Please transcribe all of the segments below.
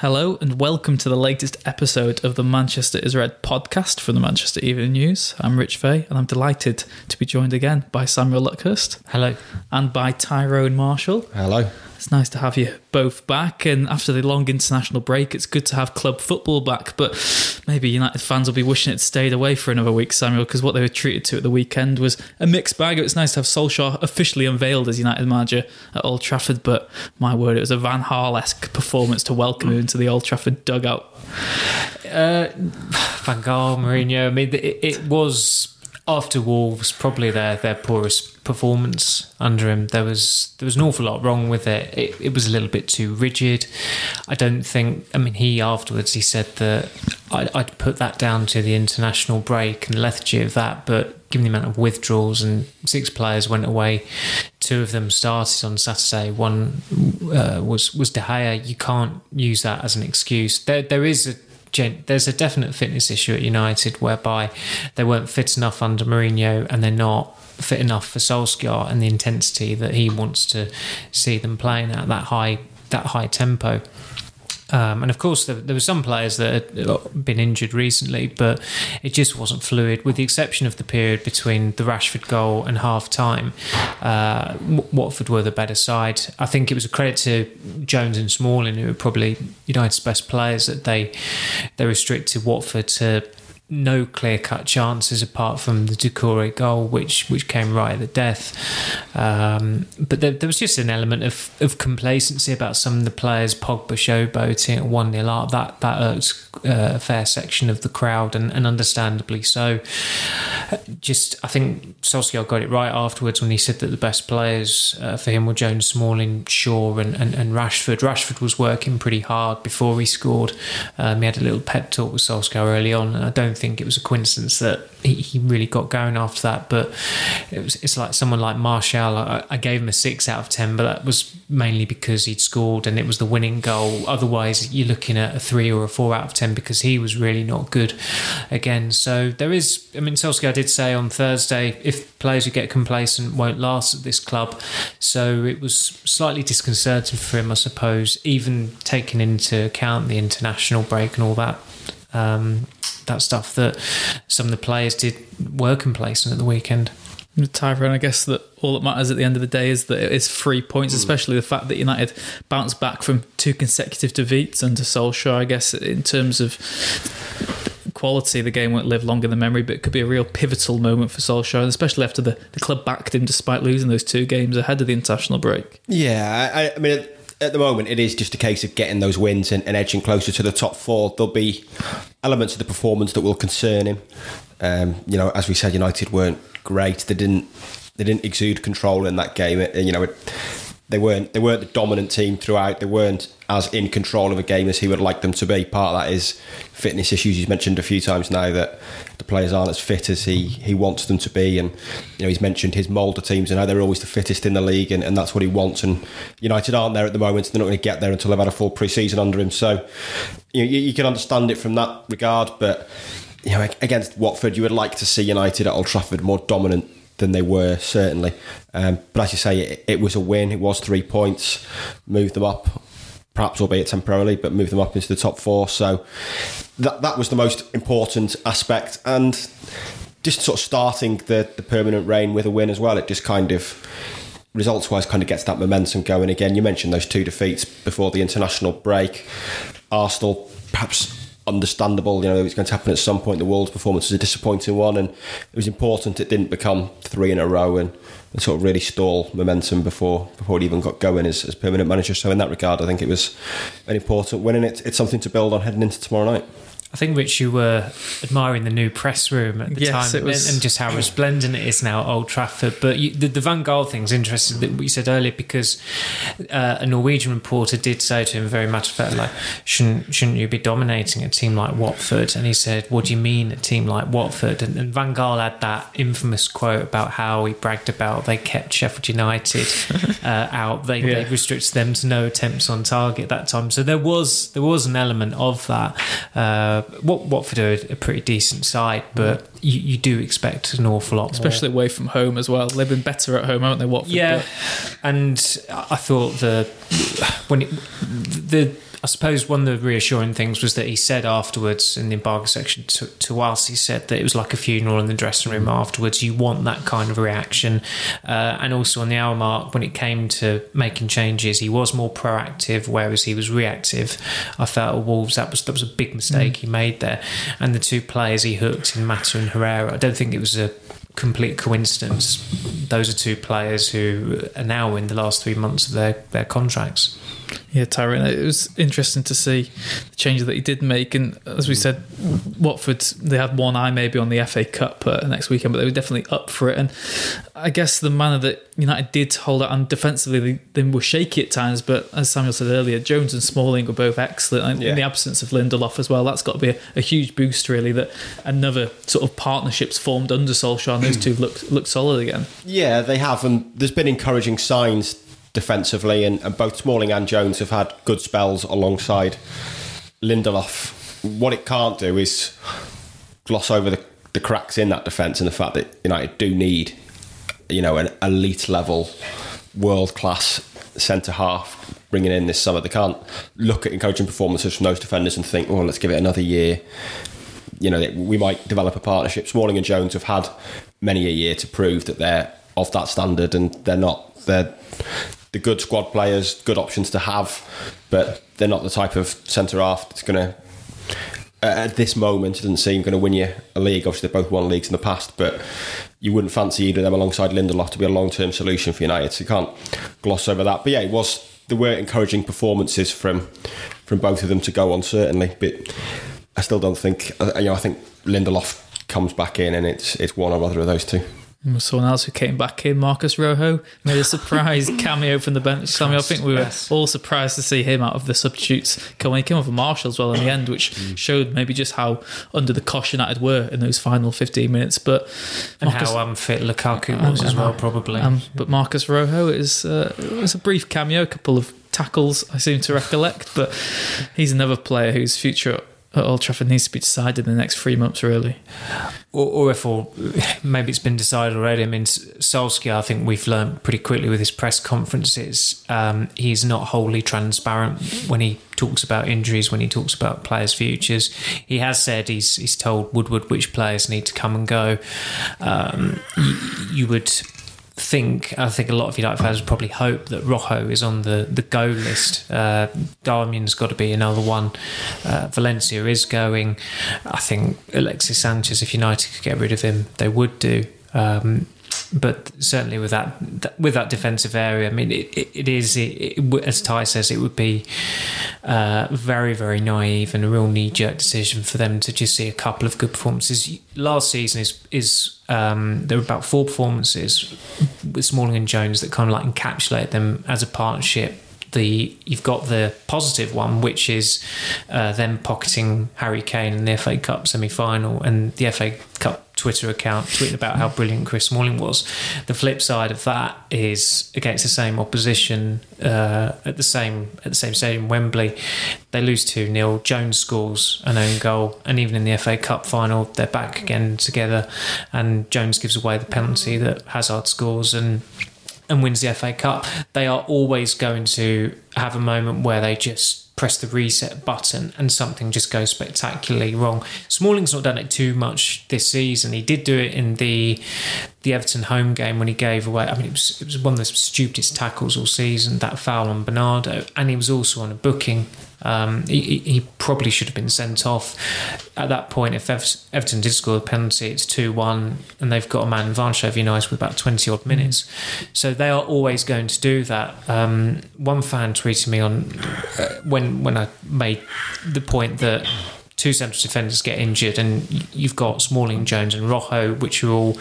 Hello and welcome to the latest episode of the Manchester is Red podcast from the Manchester Evening News. I'm Rich Fay and I'm delighted to be joined again by Samuel Luckhurst Hello. and by Tyrone Marshall. Hello. It's nice to have you both back, and after the long international break, it's good to have club football back. But maybe United fans will be wishing it stayed away for another week, Samuel, because what they were treated to at the weekend was a mixed bag. It was nice to have Solskjaer officially unveiled as United manager at Old Trafford, but my word, it was a Van Gaal esque performance to welcome him into the Old Trafford dugout. Uh, Van Gaal, Mourinho. I mean, it, it was after Wolves probably their their poorest performance under him. There was there was an awful lot wrong with it. It, it was a little bit too rigid. I don't think. I mean, he afterwards he said that I'd, I'd put that down to the international break and the lethargy of that, but given the amount of withdrawals and six players went away. Two of them started on Saturday. One uh, was was De Gea. You can't use that as an excuse. There there is a gen- there's a definite fitness issue at United whereby they weren't fit enough under Mourinho and they're not fit enough for Solskjaer and the intensity that he wants to see them playing at that high that high tempo. Um, and of course, there, there were some players that had been injured recently, but it just wasn't fluid, with the exception of the period between the Rashford goal and half time. Uh, Watford were the better side. I think it was a credit to Jones and Smalling, who were probably United's best players, that they they restricted Watford to no clear cut chances apart from the Doucouré goal, which which came right at the death. Um, but there, there was just an element of, of complacency about some of the players, Pogba showboating at 1 0 up. That, that irked uh, a fair section of the crowd, and, and understandably so. Just, I think Solskjaer got it right afterwards when he said that the best players uh, for him were Jones, Smalling, Shaw, and, and, and Rashford. Rashford was working pretty hard before he scored. Um, he had a little pep talk with Solskjaer early on, I don't think it was a coincidence that he, he really got going after that. But it was, it's like someone like Martial. I, I gave him a six out of ten, but that was mainly because he'd scored and it was the winning goal. Otherwise, you're looking at a three or a four out of ten because he was really not good again. So there is. I mean, Solskjaer did say on Thursday if players who get complacent won't last at this club. So it was slightly disconcerting for him, I suppose, even taking into account the international break and all that. Um, that stuff that some of the players did were complacent at the weekend. Tyrone, I guess that all that matters at the end of the day is that it is three points, especially the fact that United bounced back from two consecutive defeats under Solskjaer. I guess in terms of quality, the game won't live longer than memory, but it could be a real pivotal moment for Solskjaer, especially after the, the club backed him despite losing those two games ahead of the international break. Yeah, I, I mean, at, at the moment, it is just a case of getting those wins and, and edging closer to the top four. There'll be elements of the performance that will concern him. Um, you know, as we said, United weren't great. They didn't they didn't exude control in that game. You know, it, they weren't they weren't the dominant team throughout. They weren't as in control of a game as he would like them to be. Part of that is fitness issues. He's mentioned a few times now that the players aren't as fit as he he wants them to be, and you know he's mentioned his Molde teams and how they're always the fittest in the league, and, and that's what he wants. And United aren't there at the moment. They're not going to get there until they've had a full pre-season under him. So you, know, you, you can understand it from that regard, but you know against Watford, you would like to see United at Old Trafford more dominant than they were certainly. Um, but as you say, it, it was a win. It was three points, moved them up, perhaps albeit temporarily, but moved them up into the top four. So that that was the most important aspect, and just sort of starting the the permanent reign with a win as well. It just kind of results wise kind of gets that momentum going again. You mentioned those two defeats before the international break. Arsenal perhaps understandable. You know, it was going to happen at some point. The Wolves' performance was a disappointing one, and it was important it didn't become three in a row and, and sort of really stall momentum before before it even got going as, as permanent manager. So in that regard, I think it was an important win, and it, it's something to build on heading into tomorrow night. I think Rich, you were admiring the new press room at the Yes, time, was- and, just how resplendent it is now at Old Trafford. But you, the, the Van Gaal thing's interesting that we said earlier because uh, a Norwegian reporter did say to him very matter of fact, like, shouldn't shouldn't you be dominating a team like Watford? And he said, "What do you mean a team like Watford?" And, and Van Gaal had that infamous quote about how he bragged about they kept Sheffield United uh, out. They, Yeah. they restricted them to no attempts on target that time. So there was there was an element of that. Uh, what Watford are a pretty decent side, but you, you do expect an awful lot more. Especially away from home as well. They've been better at home, haven't they, Watford? Yeah, But and I thought the when it, the I suppose one of the reassuring things was that he said afterwards in the embargo section to, to us, he said that it was like a funeral in the dressing room afterwards. You want that kind of reaction. Uh, and also on the hour mark, when it came to making changes, he was more proactive, whereas he was reactive. I felt at Wolves that was that was a big mistake he made there. And the two players he hooked in Mata and Herrera, I don't think it was a complete coincidence. Those are two players who are now in the last three months of their, their contracts. Yeah, Tyrone. It was interesting to see the changes that he did make, and as we said, Watford they had one eye maybe on the FA Cup uh, next weekend, but they were definitely up for it. And I guess the manner that United did hold out, and defensively they, they were shaky at times, but as Samuel said earlier, Jones and Smalling were both excellent, and Yeah. in the absence of Lindelof as well, that's got to be a, a huge boost really. That another sort of partnerships formed under Solskjaer, and those two look look solid again. Yeah, they have, and there's been encouraging signs defensively, and, and both Smalling and Jones have had good spells alongside Lindelof. What it can't do is gloss over the, the cracks in that defence and the fact that United do need, you know, an elite level, world class centre half bringing in this summer. They can't look at encouraging performances from those defenders and think, oh, let's give it another year you know, we might develop a partnership. Smalling and Jones have had many a year to prove that they're of that standard, and they're not. They're the good squad players, good options to have, but they're not the type of centre half that's going to. At this moment, it doesn't seem going to win you a league. Obviously, they've both won leagues in the past, but you wouldn't fancy either of them alongside Lindelof to be a long-term solution for United. So you can't gloss over that. But yeah, it was there were encouraging performances from from both of them to go on certainly, but I still don't think you know. I think Lindelof comes back in, and it's it's one or other of those two. Someone else who came back in, Marcos Rojo, made a surprise cameo from the bench. Samuel, I think we were Yes. all surprised to see him out of the substitutes. Come He came off a Martial as well in the end, which showed maybe just how under the cosh United were in those final 15 minutes. But And Marcus, how unfit Lukaku was as well, probably. um, but Marcus Rojo is uh, it was a brief cameo, a couple of tackles I seem to recollect, but he's another player whose future at Old Trafford needs to be decided in the next three months, really. or, or if or maybe it's been decided already. I mean, Solskjaer, I think we've learned pretty quickly with his press conferences, um, he's not wholly transparent when he talks about injuries, when he talks about players' futures. He has said he's he's told Woodward which players need to come and go. Um, you, you would think I think a lot of United fans probably hope that Rojo is on the, the go list. Uh, Darmian's got to be another one. Uh, Valencia is going. I think Alexis Sanchez, if United could get rid of him, they would do. Um, but certainly with that, with that defensive area, I mean, it, it, is it, it, as Ty says, it would be uh, very very naive and a real knee jerk decision for them to just see a couple of good performances. Last season is is um, there were about four performances with Smalling and Jones that kind of like encapsulate them as a partnership. The you've got the positive one, which is uh, them pocketing Harry Kane in the FA Cup semi final and the FA Cup Twitter account tweeting about how brilliant Chris Smalling was. The flip side of that is against the same opposition uh, at the same at the same stadium, Wembley. They lose two 0 Jones scores an own goal, and even in the FA Cup final, they're back again together. And Jones gives away the penalty that Hazard scores, and and wins the FA Cup, they are always going to have a moment where they just press the reset button and something just goes spectacularly wrong. Smalling's not done it too much this season. He did do it in the the Everton home game when he gave away. I mean, it was it was one of the stupidest tackles all season. That foul on Bernardo, and he was also on a booking. Um, he, he- probably should have been sent off at that point. If Everton did score a penalty, it's two one, and they've got a man advantage over United with about twenty odd minutes. So they are always going to do that. Um, one fan tweeted me on uh, when when I made the point that two central defenders get injured, and you've got Smalling, Jones, and Rojo, which are all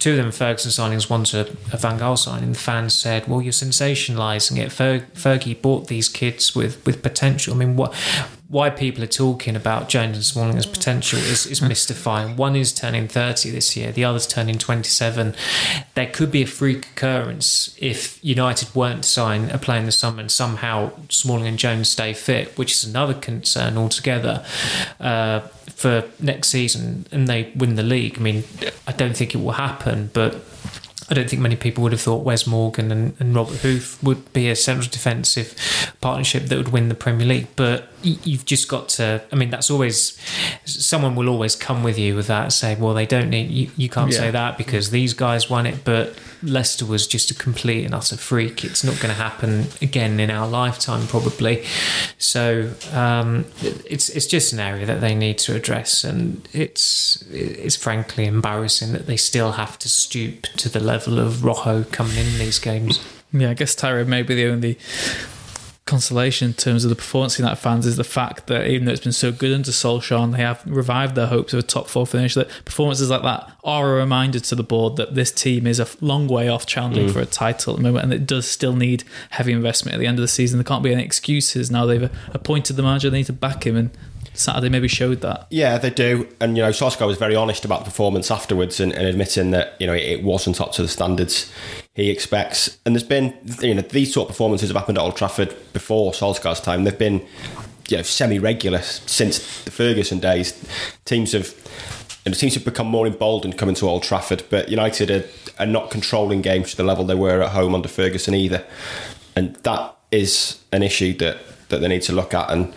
two of them Ferguson signings, one's a, a Van Gaal signing. The fans said, "Well, you're sensationalising it. Fer- Fergie bought these kids with with potential. I mean, what?" Why people are talking about Jones and Smalling as potential is, is mystifying. One is turning 30 this year, the other's turning 27. There could be a freak occurrence if United weren't to sign a player in the summer and somehow Smalling and Jones stay fit, which is another concern altogether uh, for next season, and they win the league. I mean, I don't think it will happen, but I don't think many people would have thought Wes Morgan and, and Robert Huth would be a central defensive partnership that would win the Premier League. But you've just got to. I mean, that's always someone will always come with you with that. Say, well, they don't need you. You can't Yeah. say that because these guys won it. But Leicester was just a complete and utter freak. It's not going to happen again in our lifetime, probably. So um, it's it's just an area that they need to address, and it's it's frankly embarrassing that they still have to stoop to the level of Rojo coming in these games. Yeah, I guess Tyra maybe the only consolation in terms of the performance of United fans is the fact that even though it's been so good under Solskjaer and they have revived their hopes of a top four finish, that performances like that are a reminder to the board that this team is a long way off challenging mm. for a title at the moment and it does still need heavy investment at the end of the season. There can't be any excuses now they've uh, appointed the manager, they need to back him and Saturday maybe showed that. Yeah, they do. And, you know, Solskjaer was very honest about the performance afterwards and, and admitting that, you know, it, it wasn't up to the standards he expects. And there's been, you know, these sort of performances have happened at Old Trafford before Solskjaer's time. They've been, you know, semi-regular since the Ferguson days. Teams have, and it seems to have become more emboldened coming to Old Trafford. But United are, are not controlling games to the level they were at home under Ferguson either. And that is an issue that, that they need to look at. And,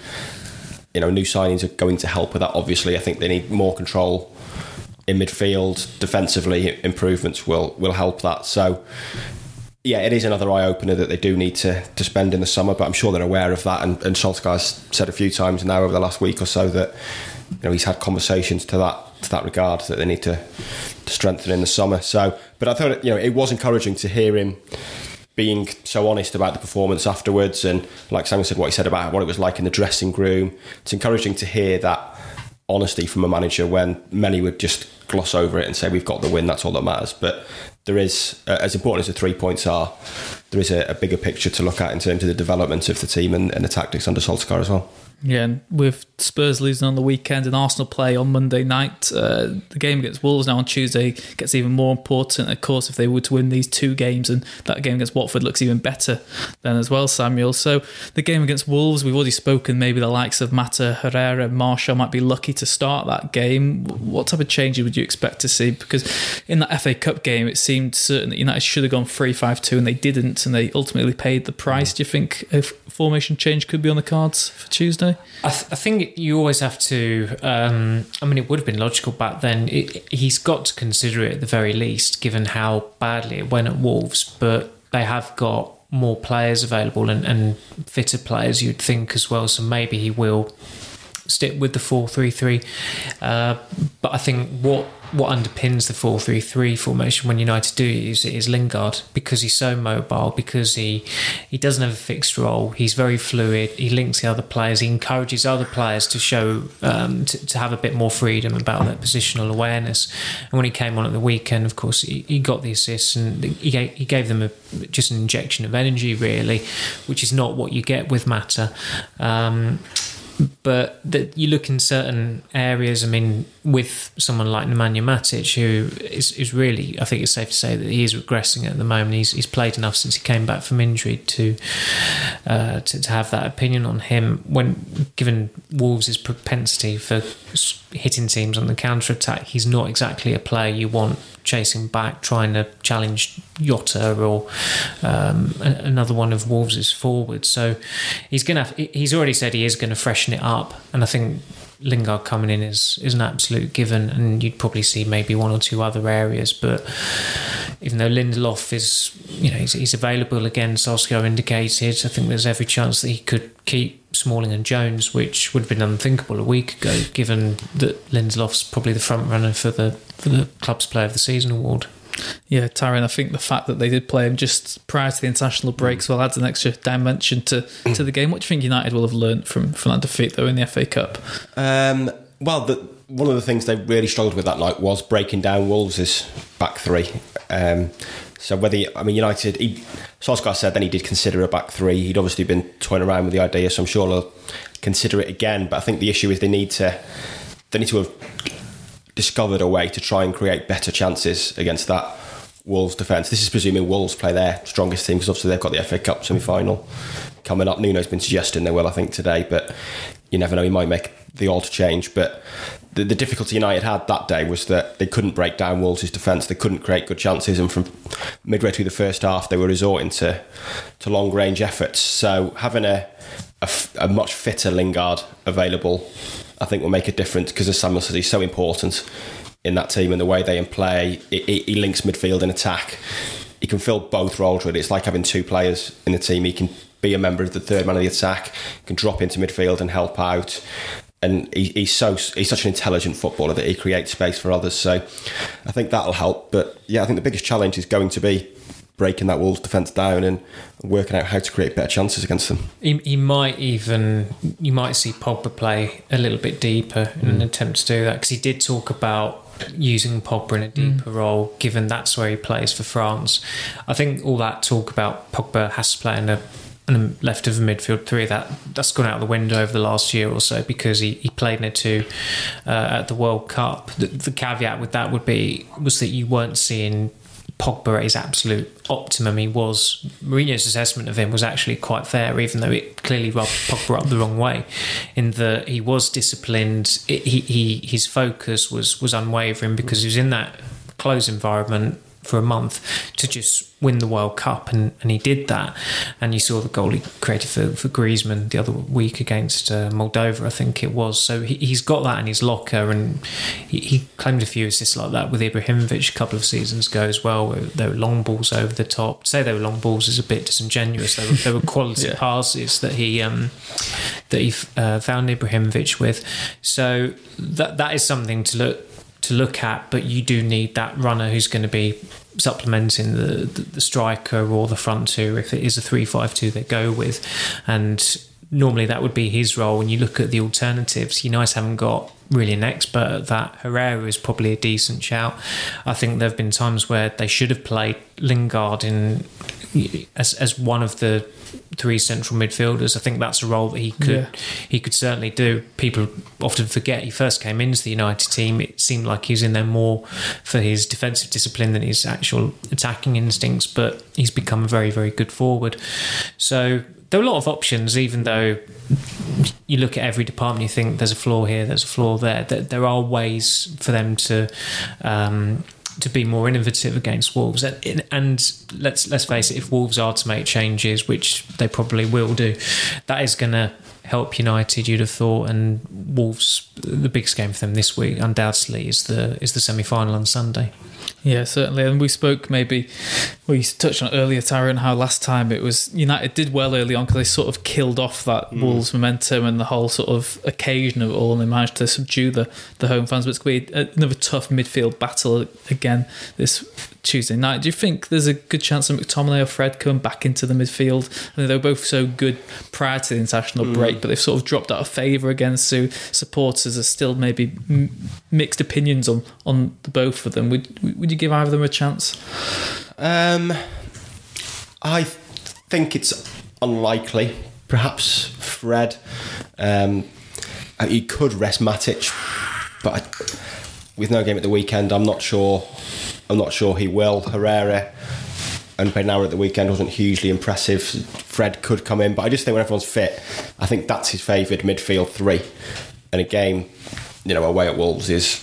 you know, new signings are going to help with that. Obviously, I think they need more control in midfield. Defensively, improvements will will help that. So, yeah, it is another eye opener that they do need to to spend in the summer. But I'm sure they're aware of that. And, and Solskjaer's said a few times now over the last week or so that you know he's had conversations to that to that regard that they need to to strengthen in the summer. So, but I thought you know it was encouraging to hear him being so honest about the performance afterwards and like Simon said what he said about what it was like in the dressing room it's encouraging to hear that honesty from a manager when many would just gloss over it and say we've got the win that's all that matters. But there is uh, as important as the three points are there is a, a bigger picture to look at in terms of the development of the team and, and the tactics under Solskjaer as well Yeah, and with Spurs losing on the weekend and Arsenal play on Monday night, uh, the game against Wolves now on Tuesday gets even more important. Of course, if they were to win these two games, and that game against Watford looks even better then as well, Samuel. So the game against Wolves, we've already spoken. Maybe the likes of Mata, Herrera, Martial might be lucky to start that game. What type of changes would you expect to see? Because in that FA Cup game, it seemed certain that United should have gone 3-5-2 and they didn't, and they ultimately paid the price. Do you think a formation change could be on the cards for Tuesday? I, th- I think you always have to. Um, I mean, it would have been logical back then. It, he's got to consider it at the very least, given how badly it went at Wolves. But they have got more players available and, and fitter players, you'd think as well. So maybe he will stick with the four three three. Uh, but I think what what underpins the four three three formation when United do use it is Lingard because he's so mobile, because he he doesn't have a fixed role. He's very fluid. He links the other players. He encourages other players to show um, to, to have a bit more freedom about their positional awareness. And when he came on at the weekend, of course, he, he got the assists and he gave, he gave them a, just an injection of energy, really, which is not what you get with Mata. Um, but that you look in certain areas. I mean, with someone like Nemanja Matic, who is, is really, I think it's safe to say that he is regressing at the moment. He's, he's played enough since he came back from injury to, uh, to to have that opinion on him. When given Wolves' propensity for hitting teams on the counter attack, he's not exactly a player you want chasing back, trying to challenge Jota or um, another one of Wolves' forwards. So he's gonna. Have, he's already said he is going to freshen it up, and I think Lingard coming in is is an absolute given. And you'd probably see maybe one or two other areas, but even though Lindelof is, you know, he's, he's available again, Solskjaer indicated. I think there's every chance that he could keep Smalling and Jones, which would have been unthinkable a week ago, given that Lindelof's probably the front runner for the for the club's Player of the Season award. Yeah, Tyrone, I think the fact that they did play him just prior to the international breaks well adds an extra dimension to, to the game. What do you think United will have learnt from, from that defeat, though, in the FA Cup? Um, well, the, one of the things they really struggled with that night was breaking down Wolves' back three. Um, so whether I mean United, he, Solskjaer said then he did consider a back three. He'd obviously been toying around with the idea, so I'm sure they'll consider it again. But I think the issue is they need to they need to have discovered a way to try and create better chances against that Wolves defence. This is presuming Wolves play their strongest team because obviously they've got the FA Cup semi final coming up. Nuno's been suggesting they will, I think, today, but you never know. He might make the odd change, but the, the difficulty United had that day was that they couldn't break down Wolves' defence. They couldn't create good chances, and from midway through the first half, they were resorting to to long range efforts. So having a, a much fitter Lingard available, I think, will make a difference because, as Samuel says, he's so important in that team and the way they play. He- he links midfield and attack. He can fill both roles. Really, it's like having two players in the team. He can be a member of the third man of the attack, can drop into midfield and help out. And he, he's so he's such an intelligent footballer that he creates space for others. So I think that'll help. But yeah, I think the biggest challenge is going to be breaking that Wolves defence down and working out how to create better chances against them. He, he might even you might see Pogba play a little bit deeper in an mm. attempt to do that because he did talk about using Pogba in a mm. deeper role, given that's where he plays for France. I think all that talk about Pogba has to play in a, in a left of a midfield three that that's gone out the window over the last year or so because he, he played in two uh, at the World Cup. The, the caveat with that would be was that you weren't seeing Pogba at his absolute optimum. He was Mourinho's assessment of him was actually quite fair, even though it clearly rubbed Pogba up the wrong way. In that he was disciplined, it, he, he his focus was was unwavering because he was in that close environment for a month to just win the World Cup, and, and he did that. And you saw the goal he created for, for Griezmann the other week against uh, Moldova, I think it was. So he, he's got that in his locker, and he, he claimed a few assists like that with Ibrahimovic a couple of seasons ago as well, where there were long balls over the top. To say they were long balls is a bit disingenuous. They were, they were quality Yeah. passes that he um, that he uh, found Ibrahimovic with. So that that is something to look to look at, but you do need that runner who's going to be supplementing the, the, the striker or the front two if it is a 3-5-2 they go with. And normally that would be his role. When you look at the alternatives United haven't got really an expert at that. Herrera is probably a decent shout. I think there have been times where they should have played Lingard in as, as one of the three central midfielders I think that's a role that he could Yeah. he could certainly do. People often forget he first came into the United team. It seemed like he was in there more for his defensive discipline than his actual attacking instincts, but he's become a very, very good forward. So there are a lot of options, even though you look at every department, you think there's a flaw here, there's a flaw there. There, there are ways for them to. Um, to be more innovative against Wolves, and, and let's let's face it, if Wolves are to make changes, which they probably will do, that is going to help United. You'd have thought, and Wolves, the biggest game for them this week, undoubtedly, is the is the semi final on Sunday. Yeah, certainly. And we spoke maybe, well, you touched on it earlier, Tyrone, how last time it was United did well early on because they sort of killed off that mm. Wolves momentum and the whole sort of occasion of it all and they managed to subdue the, the home fans. But it's going to be another tough midfield battle again this Tuesday night. Do you think there's a good chance of McTominay or Fred coming back into the midfield? I mean, they were both so good prior to the international break, but they've sort of dropped out of favour again. So supporters are still maybe m- mixed opinions on, on the both of them. Would would you give either of them a chance? Um, I think it's unlikely. Perhaps Fred. Um, he could rest Matic, but I, with no game at the weekend, I'm not sure. I'm not sure he will. Herrera and Benara at the weekend wasn't hugely impressive. Fred could come in, but I just think when everyone's fit, I think that's his favoured midfield three. And a game, you know, away at Wolves is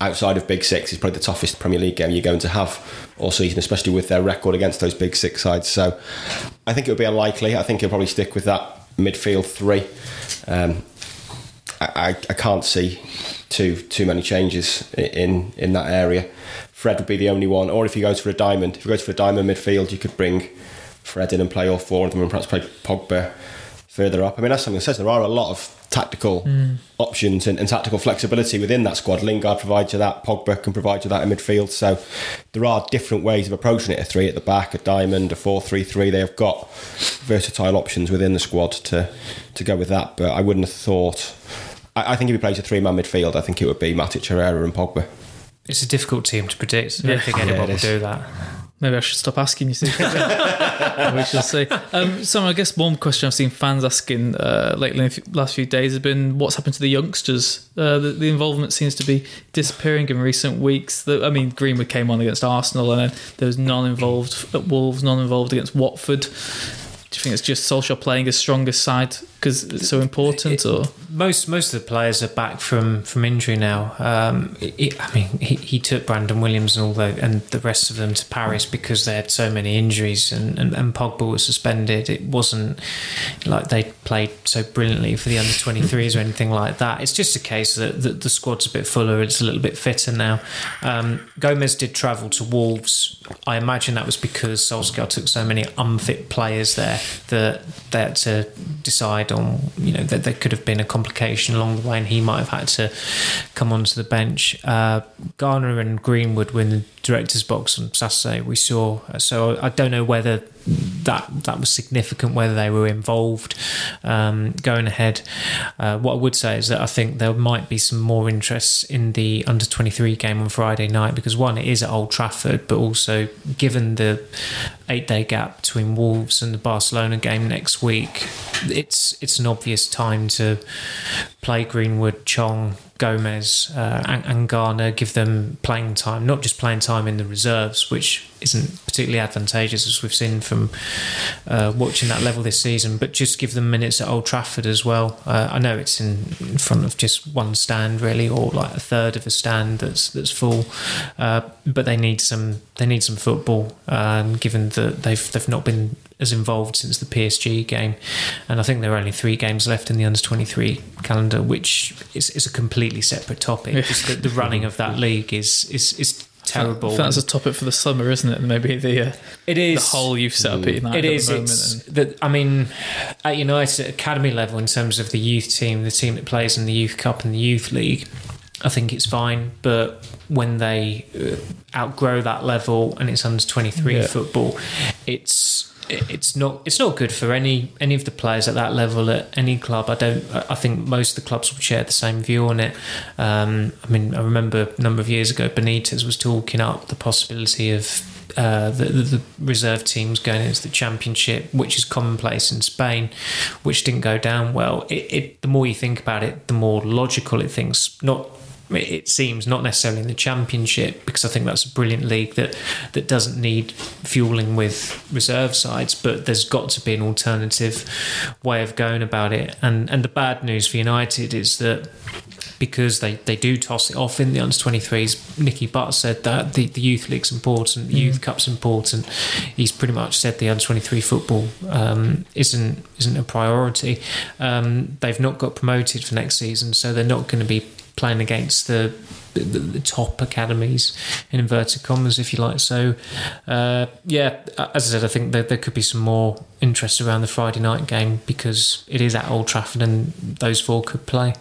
outside of Big Six is probably the toughest Premier League game you're going to have all season, especially with their record against those Big Six sides. So I think it would be unlikely. I think he'll probably stick with that midfield three. Um, I, I, I can't see too too many changes in in that area. Fred would be the only one, or if he goes for a diamond, if he goes for a diamond midfield, you could bring Fred in and play all four of them, and perhaps play Pogba further up. I mean, as something that says, there are a lot of tactical mm. options and, and tactical flexibility within that squad. Lingard provides you that, Pogba can provide you that in midfield. So there are different ways of approaching it: a three at the back, a diamond, a four-three-three. They have got versatile options within the squad to to go with that. But I wouldn't have thought. I, I think if he plays a three-man midfield, I think it would be Matic, Herrera, and Pogba. It's a difficult team to predict. I don't think anyone it will do that. Maybe I should stop asking you. See, we shall see. Um, so I guess one question I've seen fans asking uh, lately in the last few days has been what's happened to the youngsters. Uh, the, the involvement seems to be disappearing in recent weeks. The, I mean, Greenwood came on against Arsenal, and then there was none involved at Wolves, none involved against Watford. Do you think it's just Solskjaer playing his strongest side because it's so important, or most most of the players are back from from injury now. Um, it, I mean, he, he took Brandon Williams and all the and the rest of them to Paris because they had so many injuries, and, and, and Pogba was suspended. It wasn't like they played so brilliantly for the under twenty threes or anything like that. It's just a case that, that the squad's a bit fuller. It's a little bit fitter now. Um, Gomes did travel to Wolves. I imagine that was because Solskjaer took so many unfit players there that they had to decide you know, that there could have been a complication along the way and he might have had to come onto the bench. Uh, Garner and Greenwood were in the director's box on Saturday, we saw. So I don't know whether that that was significant, whether they were involved um, going ahead. Uh, what I would say is that I think there might be some more interest in the under 23 game on Friday night because one, it is at Old Trafford, but also given the eight day gap between Wolves and the Barcelona game next week, it's it's an obvious time to play Greenwood, Chong, Gomes, uh, and, and Garner, give them playing time, not just playing time in the reserves, which isn't particularly advantageous as we've seen from uh, watching that level this season, but just give them minutes at Old Trafford as well. Uh, I know it's in, front of just one stand really, or like a third of a stand that's that's full, uh, but they need some they need some football, um, given that they've they've not been as involved since the PSG game, and I think there are only three games left in the under twenty three calendar, which is, is a completely separate topic. Just the, the running of that league is is is terrible. That's a topic for the summer, isn't it? Maybe the uh, it the is whole youth setup at United It at is. the moment. It's. I mean, at United at academy level, in terms of the youth team, the team that plays in the youth cup and the youth league, I think it's fine. But when they uh, outgrow that level and it's under twenty three Yeah. football, it's it's not it's not good for any any of the players at that level at any club. I don't. I think most of the clubs would share the same view on it. Um, I mean, I remember a number of years ago, Benitez was talking up the possibility of uh, the, the, the reserve teams going into the championship, which is commonplace in Spain, which didn't go down well. It, it the more you think about it, the more logical it thinks. Not it seems not necessarily in the championship because I think that's a brilliant league that that doesn't need fueling with reserve sides, but there's got to be an alternative way of going about it. And and the bad news for United is that because they, they do toss it off in the under 23s. Nicky Butt said that the, the youth league's important, the youth cup's important. He's pretty much said the under 23 football um, isn't isn't a priority. Um, they've not got promoted for next season, so they're not going to be playing against the the, the top academies in inverted commas, if you like. So, uh, yeah, as I said, I think there, there could be some more interest around the Friday night game because it is at Old Trafford and those four could play.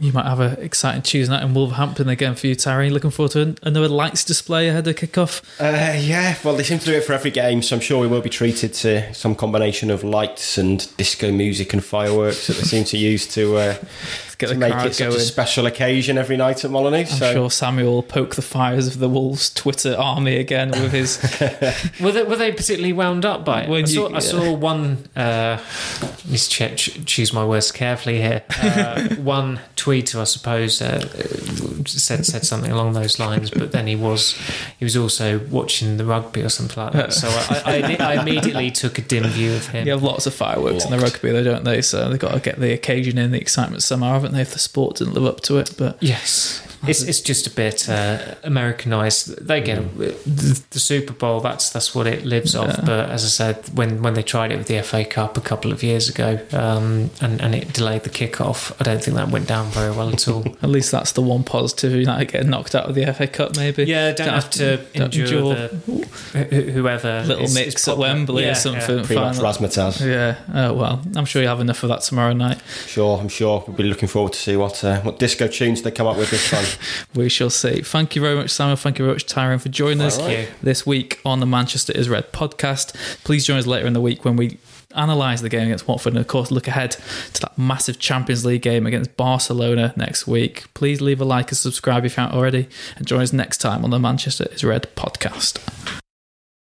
You might have an exciting Tuesday night in Wolverhampton again for you, Terry. Looking forward to another lights display ahead of kickoff. Uh, yeah, well, they seem to do it for every game, so I'm sure we will be treated to some combination of lights and disco music and fireworks that they seem to use to, uh, Get to the make crowd it such going. a special occasion every night at Molyneux. I'm so sure Samuel will poke the fires of the Wolves Twitter army again with his. Were they, were they particularly wound up by it? When I, saw, you- I saw one. Uh, let's check, choose my words carefully here. Uh, one tweeter, I suppose, uh, said said something along those lines, but then he was he was also watching the rugby or something like that. So I, I, I immediately took a dim view of him. You have lots of fireworks in the rugby, though, don't they? So they've got to get the occasion in, the excitement somehow, haven't they? If the sport didn't live up to it, but Yes. It's, it's just a bit uh, Americanized. They get Mm. the, the Super Bowl. That's that's what it lives off. But as I said, when, when they tried it with the FA Cup a couple of years ago, um, and and it delayed the kickoff, I don't think that went down very well at all. at least that's the one positive. United getting knocked out of the FA Cup, maybe. Yeah, don't, have to don't endure, endure the whoever little is- mix is at. Wembley Yeah, or something. yeah. pretty much razzmatazz. Yeah. Oh well, I'm sure you'll have enough of that tomorrow night. Sure, I'm sure we'll be looking forward to see what uh, what disco tunes they come up with this time. We shall see. Thank you very much, Samuel. Thank you very much, Tyrone, for joining us this week on the Manchester is Red podcast. Please join us later in the week when we analyse the game against Watford and, of course, look ahead to that massive Champions League game against Barcelona next week. Please leave a like and subscribe if you haven't already, and join us next time on the Manchester is Red podcast.